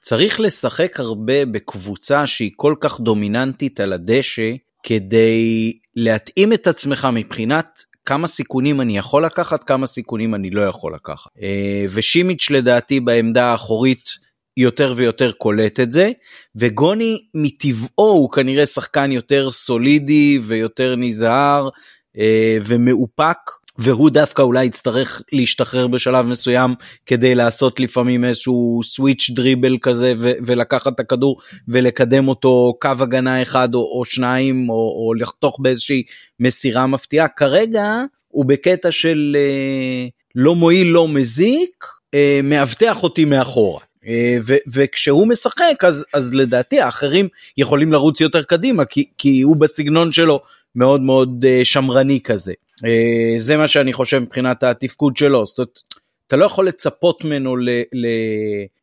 צריך לשחק הרבה בקבוצה שהיא כל כך דומיננטית על הדשא כדי להתאים את עצמך מבחינת כמה סיכונים אני יכול לקחת, כמה סיכונים אני לא יכול לקחת. אה, ושימיץ' לדעתי בעמדה האחורית יותר ויותר קולט את זה, וגוני מטבעו הוא כנראה שחקן יותר סולידי ויותר נזהר אה, ומאופק. והוא דווקא אולי יצטרך להשתחרר בשלב מסוים כדי לעשות לפעמים איזשהו סוויץ' דריבל כזה ו- ולקחת את הכדור ולקדם אותו קו הגנה אחד או, או שניים או, או לחתוך באיזושהי מסירה מפתיעה כרגע הוא בקטע של אה, לא מועיל לא מזיק אה, מאבטח אותי מאחורה. אה, ו- וכשהוא משחק אז אז לדעתי האחרים יכולים לרוץ יותר קדימה כי כי הוא בסגנון שלו מאוד מאוד אה, שמרני כזה. אה, זה מה שאני חושב מבחינת התפקוד שלו. זאת אומרת, אתה לא יכול לצפות ממנו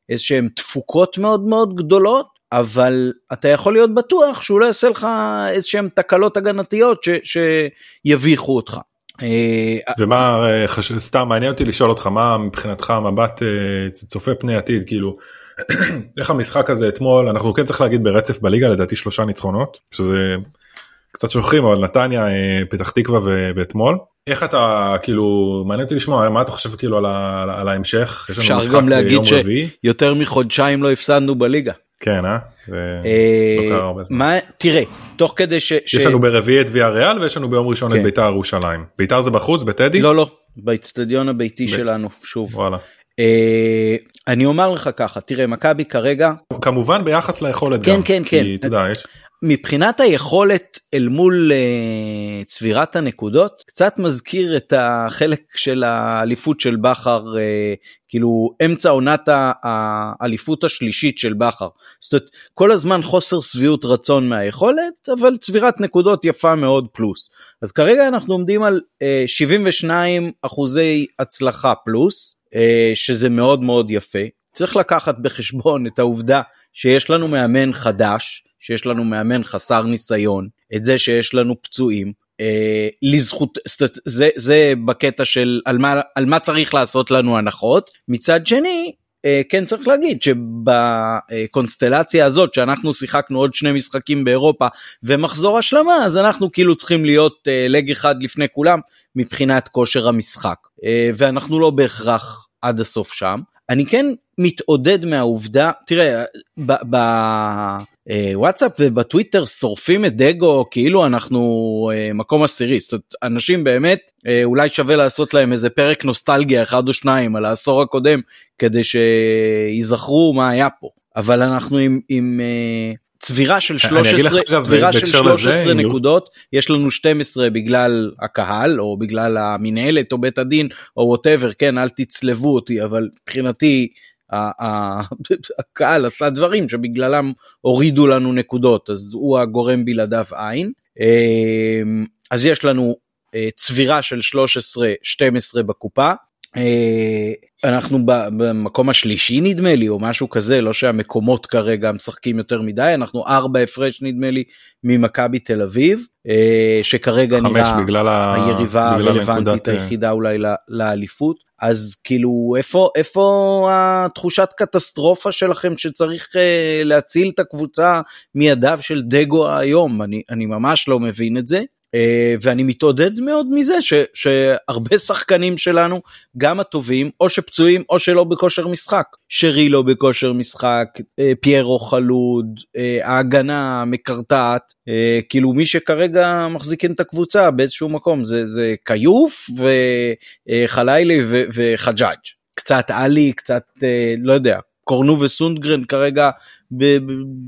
לאיזשהם תפוקות מאוד מאוד גדולות, אבל אתה יכול להיות בטוח שהוא לא יעשה לך איזשהם תקלות הגנתיות שיביכו אותך. ומה סתם מעניין אותי לשאול אותך מה מבחינתך מבט צופה פני עתיד כאילו איך המשחק הזה אתמול אנחנו כן צריך להגיד ברצף בליגה לדעתי שלושה ניצחונות שזה קצת שוכחים אבל נתניה פתח תקווה ואתמול איך אתה כאילו מעניין אותי לשמוע מה אתה חושב כאילו על, ה, על ההמשך אפשר גם להגיד שיותר מחודשיים לא הפסדנו בליגה. כן אה? אה מה תראה תוך כדי ש... יש לנו ברביעי את ויה ריאל ויש לנו ביום ראשון כן. את ביתר ירושלים. ביתר זה בחוץ בטדי? לא לא באצטדיון הביתי ב... שלנו שוב. וואלה. אה, אני אומר לך ככה תראה מכבי כרגע כמובן ביחס ליכולת כן, גם כן כן כן. אתה יודע, יש... מבחינת היכולת אל מול uh, צבירת הנקודות קצת מזכיר את החלק של האליפות של בכר uh, כאילו אמצע עונת האליפות השלישית של בכר. זאת אומרת כל הזמן חוסר שביעות רצון מהיכולת אבל צבירת נקודות יפה מאוד פלוס. אז כרגע אנחנו עומדים על uh, 72 אחוזי הצלחה פלוס uh, שזה מאוד מאוד יפה. צריך לקחת בחשבון את העובדה שיש לנו מאמן חדש שיש לנו מאמן חסר ניסיון, את זה שיש לנו פצועים, אה, לזכות, זה, זה בקטע של על מה, על מה צריך לעשות לנו הנחות, מצד שני אה, כן צריך להגיד שבקונסטלציה הזאת שאנחנו שיחקנו עוד שני משחקים באירופה ומחזור השלמה אז אנחנו כאילו צריכים להיות אה, לג אחד לפני כולם מבחינת כושר המשחק אה, ואנחנו לא בהכרח עד הסוף שם. אני כן מתעודד מהעובדה, תראה, בוואטסאפ ובטוויטר שורפים את דגו כאילו אנחנו אה, מקום עשירי, זאת אומרת, אנשים באמת, אה, אולי שווה לעשות להם איזה פרק נוסטלגיה אחד או שניים על העשור הקודם, כדי שיזכרו מה היה פה. אבל אנחנו עם, עם צבירה של 13, צבירה של 13 לזה, נקודות, יש לנו 12 בגלל הקהל או בגלל המנהלת או בית הדין או ווטאבר, כן אל תצלבו אותי אבל מבחינתי הקהל עשה דברים שבגללם הורידו לנו נקודות אז הוא הגורם בלעדיו עין. אמ, אז יש לנו אה, צבירה של 13-12 בקופה. אה, אנחנו במקום השלישי נדמה לי או משהו כזה לא שהמקומות כרגע משחקים יותר מדי אנחנו ארבע הפרש נדמה לי ממכבי תל אביב אה, שכרגע נראה בגלל היריבה הרלוונטית היחידה אולי לאליפות אז כאילו איפה איפה התחושת קטסטרופה שלכם שצריך אה, להציל את הקבוצה מידיו של דגו היום אני אני ממש לא מבין את זה. אה, ואני מתעודד מאוד מזה ש, שהרבה שחקנים שלנו גם הטובים או שפצועים או שלא בכושר משחק. שרי לא בכושר משחק אה, פיירו חלוד ההגנה מקרטעת כאילו מי שכרגע מחזיקים את הקבוצה באיזשהו מקום זה זה כיוף וחלילי וחג'אג' קצת עלי קצת לא יודע קורנו וסונדגרן כרגע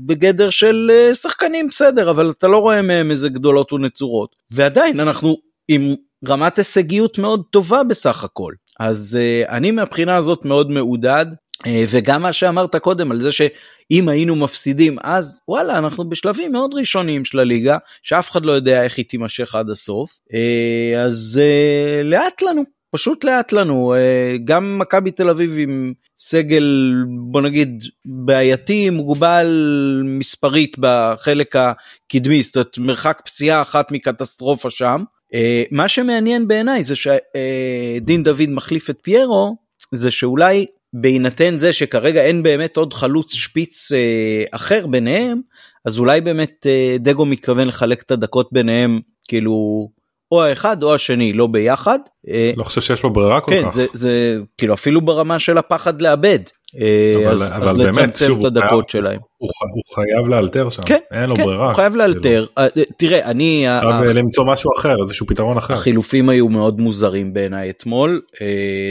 בגדר של אה, שחקנים בסדר אבל אתה לא רואה מהם איזה גדולות ונצורות. ועדיין אנחנו עם רמת הישגיות מאוד טובה בסך הכל. אז uh, אני מהבחינה הזאת מאוד מעודד uh, וגם מה שאמרת קודם על זה שאם היינו מפסידים אז וואלה אנחנו בשלבים מאוד ראשוניים של הליגה שאף אחד לא יודע איך היא תימשך עד הסוף. אז לאט לנו פשוט לאט לנו אה, גם מכבי תל אביב עם סגל בוא נגיד בעייתי מוגבל מספרית בחלק הקדמי זאת אומרת מרחק פציעה אחת מקטסטרופה שם. אה, מה שמעניין בעיניי זה שדין דוד מחליף את פיירו זה שאולי בהינתן זה שכרגע אין באמת עוד חלוץ שפיץ אה, אחר ביניהם אז אולי באמת דגו מתכוון לחלק את הדקות ביניהם כאילו או האחד או השני לא ביחד. אה, לא חושב שיש לו ברירה כל כן, כך. זה, זה כאילו אפילו ברמה של הפחד לאבד. אה, אבל, אז, אבל אז באמת שוב, את הדקות הוא, שלהם. הוא, הוא חייב לאלתר שם, כן, אין לו כן, ברירה. הוא חייב לאלתר. כאילו. תראה אני... חייב למצוא משהו אחר איזשהו פתרון אחר. החילופים היו מאוד מוזרים בעיניי אתמול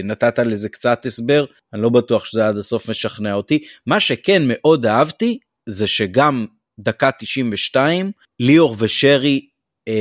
נתת לזה קצת הסבר אני לא בטוח שזה עד הסוף משכנע אותי מה שכן מאוד אהבתי זה שגם דקה 92 ליאור ושרי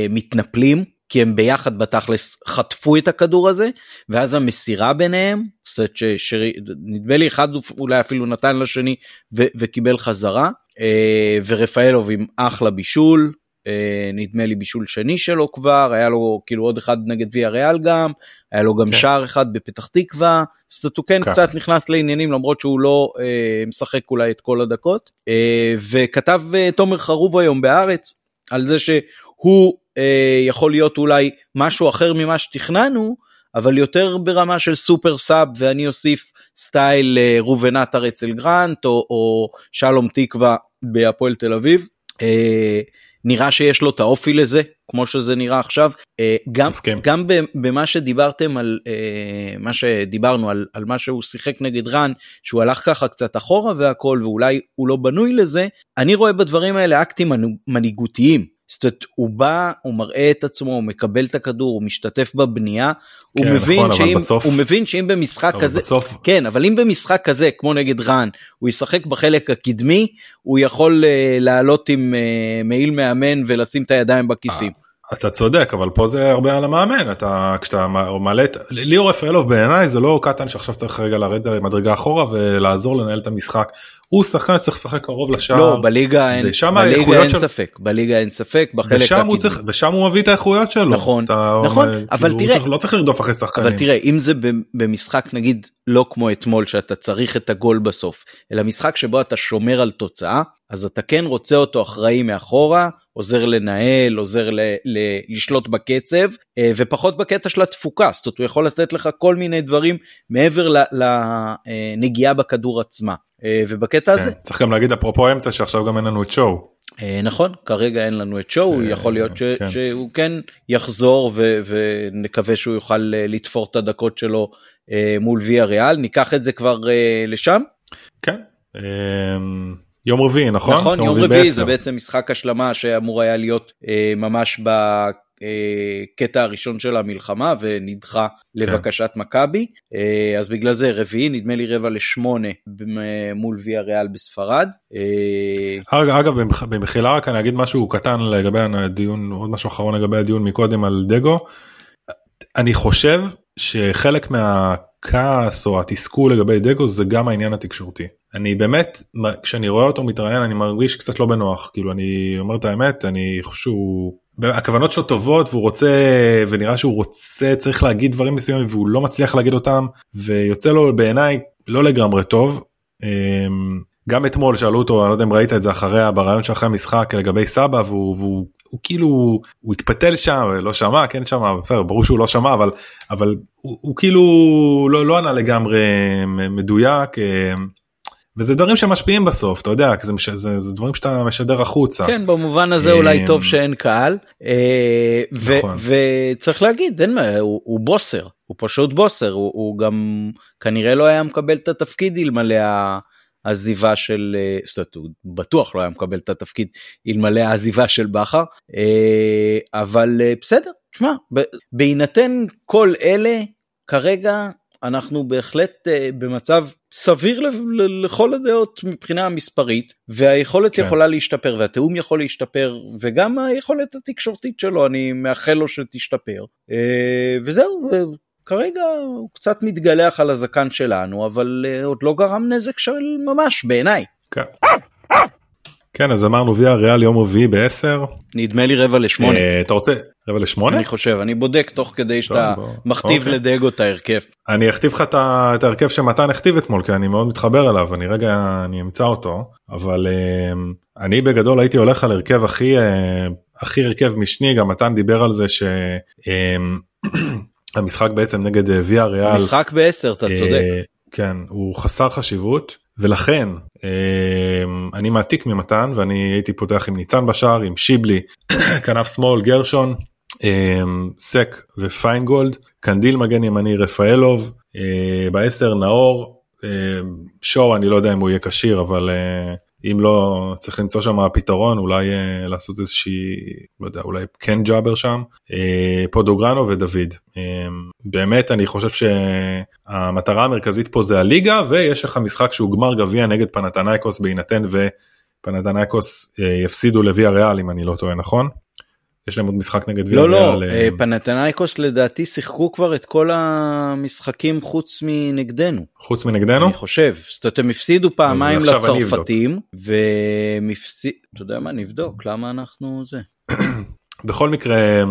מתנפלים כי הם ביחד בתכלס חטפו את הכדור הזה ואז המסירה ביניהם זאת אומרת שנדמה לי אחד אולי אפילו נתן לשני ו- וקיבל חזרה אה, ורפאלוב עם אחלה בישול אה, נדמה לי בישול שני שלו כבר היה לו כאילו עוד אחד נגד ויה ריאל גם היה לו גם כן. שער אחד בפתח תקווה זאת אומרת הוא כן, כן קצת נכנס לעניינים למרות שהוא לא אה, משחק אולי את כל הדקות אה, וכתב אה, תומר חרוב היום בארץ על זה שהוא אה, יכול להיות אולי משהו אחר ממה שתכננו, אבל יותר ברמה של super sub ואני אוסיף style אה, ראובן עטר אצל גרנט או, או שלום תקווה בהפועל תל אביב. אה, נראה שיש לו את האופי לזה כמו שזה נראה עכשיו אה, גם מסכים. גם במה שדיברתם על אה, מה שדיברנו על, על מה שהוא שיחק נגד רן שהוא הלך ככה קצת אחורה והכל ואולי הוא לא בנוי לזה אני רואה בדברים האלה אקטים מנהיגותיים זאת אומרת, הוא בא, הוא מראה את עצמו, הוא מקבל את הכדור, הוא משתתף בבנייה, כן, הוא, מבין נכון, שאם, בסוף, הוא מבין שאם במשחק כזה, בסוף... כן, אבל אם במשחק כזה, כמו נגד רן, הוא ישחק בחלק הקדמי, הוא יכול uh, לעלות עם uh, מעיל מאמן ולשים את הידיים בכיסים. אתה צודק אבל פה זה הרבה על המאמן אתה כשאתה מעלה את ליאור רפאלוב בעיניי זה לא קטן שעכשיו צריך רגע לרדת מדרגה אחורה ולעזור לנהל את המשחק. הוא שחקן צריך לשחק קרוב לשער. לא בליגה אין, בליגה אין של... ספק בליגה אין ספק בחלק ושם הוא, צריך, ושם הוא מביא את האיכויות שלו. נכון אתה, נכון אומר, אבל כאילו, תראה צריך, לא צריך לרדוף אחרי שחקנים. אבל תראה אם זה במשחק נגיד לא כמו אתמול שאתה צריך את הגול בסוף אלא משחק שבו אתה שומר על תוצאה אז אתה כן רוצה אותו אחראי מאחורה, עוזר לנהל, עוזר ל, ל, לשלוט בקצב, אה, ופחות בקטע של התפוקה, זאת אומרת הוא יכול לתת לך כל מיני דברים מעבר לנגיעה בכדור עצמה. אה, ובקטע כן, הזה. צריך גם להגיד אפרופו אמצע שעכשיו גם אין לנו את שואו. אה, נכון, כרגע אין לנו את שואו, יכול להיות ש, כן. שהוא כן יחזור ו, ונקווה שהוא יוכל לתפור את הדקות שלו מול ויה ריאל, ניקח את זה כבר לשם? כן. יום רביעי נכון? נכון יום, יום רביעי זה בעצם משחק השלמה שאמור היה להיות אה, ממש בקטע הראשון של המלחמה ונדחה כן. לבקשת מכבי אה, אז בגלל זה רביעי נדמה לי רבע לשמונה מול ויה ריאל בספרד. אה... אגב במחילה רק אני אגיד משהו קטן לגבי הדיון עוד משהו אחרון לגבי הדיון מקודם על דגו. אני חושב שחלק מהכעס או התסכול לגבי דגו זה גם העניין התקשורתי. אני באמת כשאני רואה אותו מתראיין אני מרגיש קצת לא בנוח כאילו אני אומר את האמת אני חושב שהוא הכוונות שלו טובות והוא רוצה ונראה שהוא רוצה צריך להגיד דברים מסוימים והוא לא מצליח להגיד אותם ויוצא לו בעיניי לא לגמרי טוב. אמ, גם אתמול שאלו אותו אני לא יודע אם ראית את זה אחריה ברעיון שאחרי המשחק לגבי סבא והוא, והוא הוא כאילו הוא התפתל שם לא שמע כן שמע בסדר ברור שהוא לא שמע אבל אבל הוא, הוא כאילו לא לא ענה לגמרי מדויק. וזה דברים שמשפיעים בסוף אתה יודע זה, זה, זה דברים שאתה משדר החוצה. כן במובן הזה אולי טוב אמ, שאין קהל אה, נכון. וצריך להגיד אין מה הוא, הוא בוסר הוא פשוט בוסר הוא, הוא גם כנראה לא היה מקבל את התפקיד אלמלא העזיבה של אה, זאת אומרת, הוא בטוח לא היה מקבל את התפקיד אלמלא העזיבה של בכר אה, אבל בסדר תשמע בהינתן כל אלה כרגע אנחנו בהחלט במצב סביר לכל הדעות מבחינה מספרית והיכולת כן. יכולה להשתפר והתיאום יכול להשתפר וגם היכולת התקשורתית שלו אני מאחל לו שתשתפר אה, וזהו כרגע הוא קצת מתגלח על הזקן שלנו אבל אה, עוד לא גרם נזק של ממש בעיניי. כן. כן אז אמרנו ויה ריאל יום רביעי ב-10 נדמה לי רבע לשמונה אה, אתה רוצה רבע לשמונה? אני חושב אני בודק תוך כדי שאתה מכתיב אוקיי. לדגו את ההרכב. אני אכתיב לך את ההרכב שמתן הכתיב אתמול כי אני מאוד מתחבר אליו אני רגע אני אמצא אותו אבל אה, אני בגדול הייתי הולך על הרכב הכי אה, הכי הרכב משני גם מתן דיבר על זה שהמשחק בעצם נגד ויה ריאל משחק בעשר אתה צודק. כן הוא חסר חשיבות ולכן אמ, אני מעתיק ממתן ואני הייתי פותח עם ניצן בשער עם שיבלי כנף שמאל גרשון אמ, סק ופיינגולד קנדיל מגן ימני רפאלוב אה, בעשר נאור אמ, שור אני לא יודע אם הוא יהיה כשיר אבל אה, אם לא צריך למצוא שם פתרון אולי uh, לעשות איזושהי לא יודע אולי כן ג'אבר שם פודוגרנו ודוד uh, באמת אני חושב שהמטרה המרכזית פה זה הליגה ויש לך משחק שהוא גמר גביע נגד פנתנייקוס בהינתן ופנתנייקוס uh, יפסידו לוויה ריאל אם אני לא טועה נכון. יש להם עוד משחק נגד ויה לא לא אה, פנתנייקוס לדעתי שיחקו כבר את כל המשחקים חוץ מנגדנו. חוץ מנגדנו? אני חושב. זאת אומרת הם הפסידו פעמיים לצרפתים והם הפסידו אתה יודע מה נבדוק למה אנחנו זה. בכל מקרה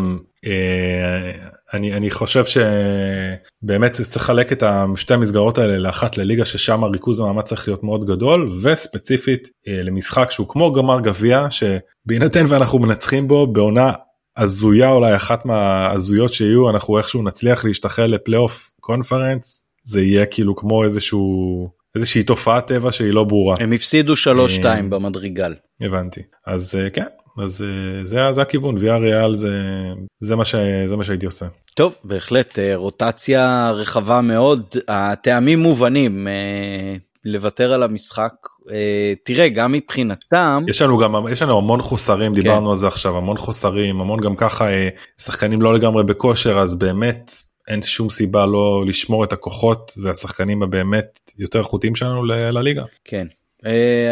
אה, אני אני חושב שבאמת צריך לחלק את שתי המסגרות האלה לאחת לליגה ששם הריכוז המאמץ צריך להיות מאוד גדול וספציפית אה, למשחק שהוא כמו גמר גביע שבהינתן ואנחנו מנצחים בו בעונה הזויה אולי אחת מההזויות שיהיו אנחנו איכשהו נצליח להשתחרר לפלייאוף קונפרנס זה יהיה כאילו כמו איזשהו איזושהי תופעת טבע שהיא לא ברורה. הם הפסידו 3-2 במדריגל. הבנתי אז כן אז זה, זה הכיוון ויה ריאל זה זה מה שזה מה שהייתי עושה. טוב בהחלט רוטציה רחבה מאוד הטעמים מובנים לוותר על המשחק תראה גם מבחינתם יש לנו גם יש לנו המון חוסרים כן. דיברנו על זה עכשיו המון חוסרים המון גם ככה שחקנים לא לגמרי בכושר אז באמת אין שום סיבה לא לשמור את הכוחות והשחקנים הבאמת יותר איכותיים שלנו לליגה. כן.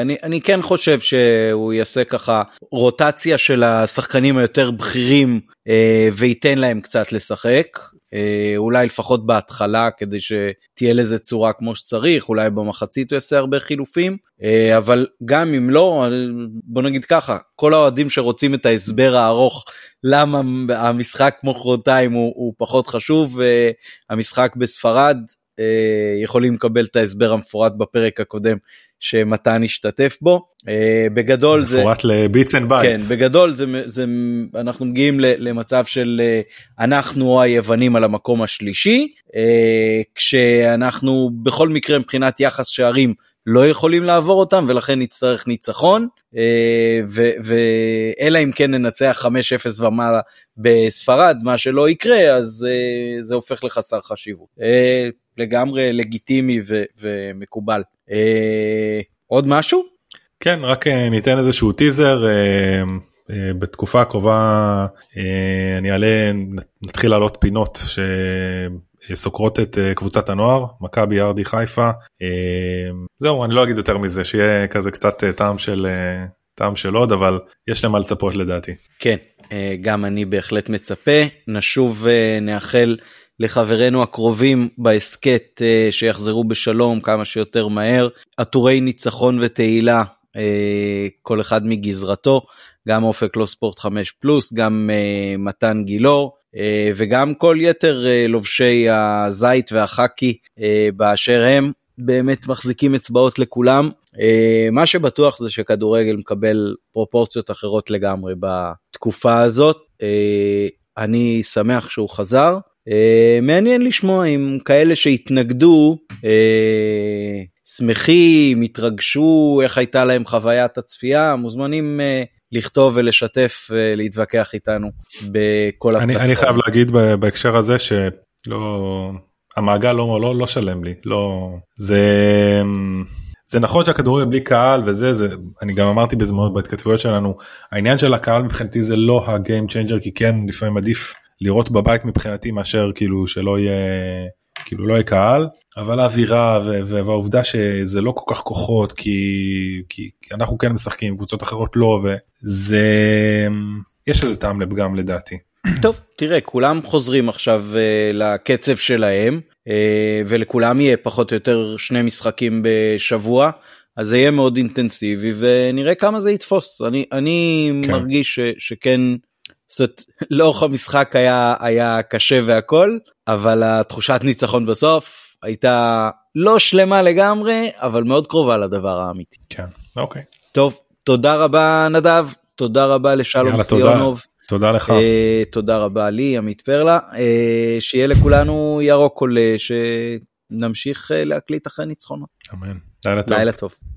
אני אני כן חושב שהוא יעשה ככה רוטציה של השחקנים היותר בכירים וייתן להם קצת לשחק. אה, אולי לפחות בהתחלה כדי שתהיה לזה צורה כמו שצריך אולי במחצית הוא יעשה הרבה חילופים. אה, אבל גם אם לא בוא נגיד ככה כל האוהדים שרוצים את ההסבר הארוך למה המשחק מחרתיים הוא, הוא פחות חשוב המשחק בספרד אה, יכולים לקבל את ההסבר המפורט בפרק הקודם שמתן השתתף בו. אה, בגדול זה מפורט ל bits and bytes כן בגדול זה, זה אנחנו מגיעים למצב של אה, אנחנו או היוונים על המקום השלישי. כשאנחנו בכל מקרה מבחינת יחס שערים לא יכולים לעבור אותם ולכן נצטרך ניצחון ואלא אם כן ננצח 5-0 ומעלה בספרד מה שלא יקרה אז זה הופך לחסר חשיבות לגמרי לגיטימי ומקובל. אה, עוד משהו? כן רק אה, ניתן איזשהו טיזר אה, אה, בתקופה הקרובה אה, אני אעלה נתחיל לעלות פינות שסוקרות את אה, קבוצת הנוער מכבי ארדי חיפה אה, זהו אני לא אגיד יותר מזה שיהיה כזה קצת אה, טעם של אה, טעם של עוד אבל יש למה לצפות לדעתי. כן אה, גם אני בהחלט מצפה נשוב אה, נאחל. לחברינו הקרובים בהסכת אה, שיחזרו בשלום כמה שיותר מהר, עטורי ניצחון ותהילה אה, כל אחד מגזרתו, גם אופק לא ספורט 5 פלוס, גם אה, מתן גילאור. וגם כל יתר לובשי הזית והחאקי באשר הם באמת מחזיקים אצבעות לכולם. מה שבטוח זה שכדורגל מקבל פרופורציות אחרות לגמרי בתקופה הזאת. אני שמח שהוא חזר מעניין לשמוע אם כאלה שהתנגדו שמחים, התרגשו, איך הייתה להם חוויית הצפייה, מוזמנים לכתוב ולשתף ולהתווכח איתנו בכל אני, אני חייב להגיד בהקשר הזה שלא, המעגל לא, לא, לא שלם לי, לא, זה... זה נכון שהכדורגל בלי קהל וזה זה אני גם אמרתי בזמנו בהתכתבויות שלנו העניין של הקהל מבחינתי זה לא ה game changer כי כן לפעמים עדיף לראות בבית מבחינתי מאשר כאילו שלא יהיה כאילו לא יהיה קהל אבל האווירה והעובדה שזה לא כל כך כוחות כי, כי אנחנו כן משחקים קבוצות אחרות לא וזה יש איזה טעם לפגם לדעתי. טוב תראה כולם חוזרים עכשיו uh, לקצב שלהם uh, ולכולם יהיה פחות או יותר שני משחקים בשבוע אז זה יהיה מאוד אינטנסיבי ונראה כמה זה יתפוס אני אני כן. מרגיש ש, שכן זאת לאורך המשחק היה היה קשה והכל אבל התחושת ניצחון בסוף הייתה לא שלמה לגמרי אבל מאוד קרובה לדבר האמיתי. כן אוקיי. טוב תודה רבה נדב תודה רבה לשלום סיונוב. תודה לך. Uh, תודה רבה לי עמית פרלה uh, שיהיה לכולנו ירוק עולה שנמשיך uh, להקליט אחרי ניצחונות. אמן. לילה טוב. לילה טוב.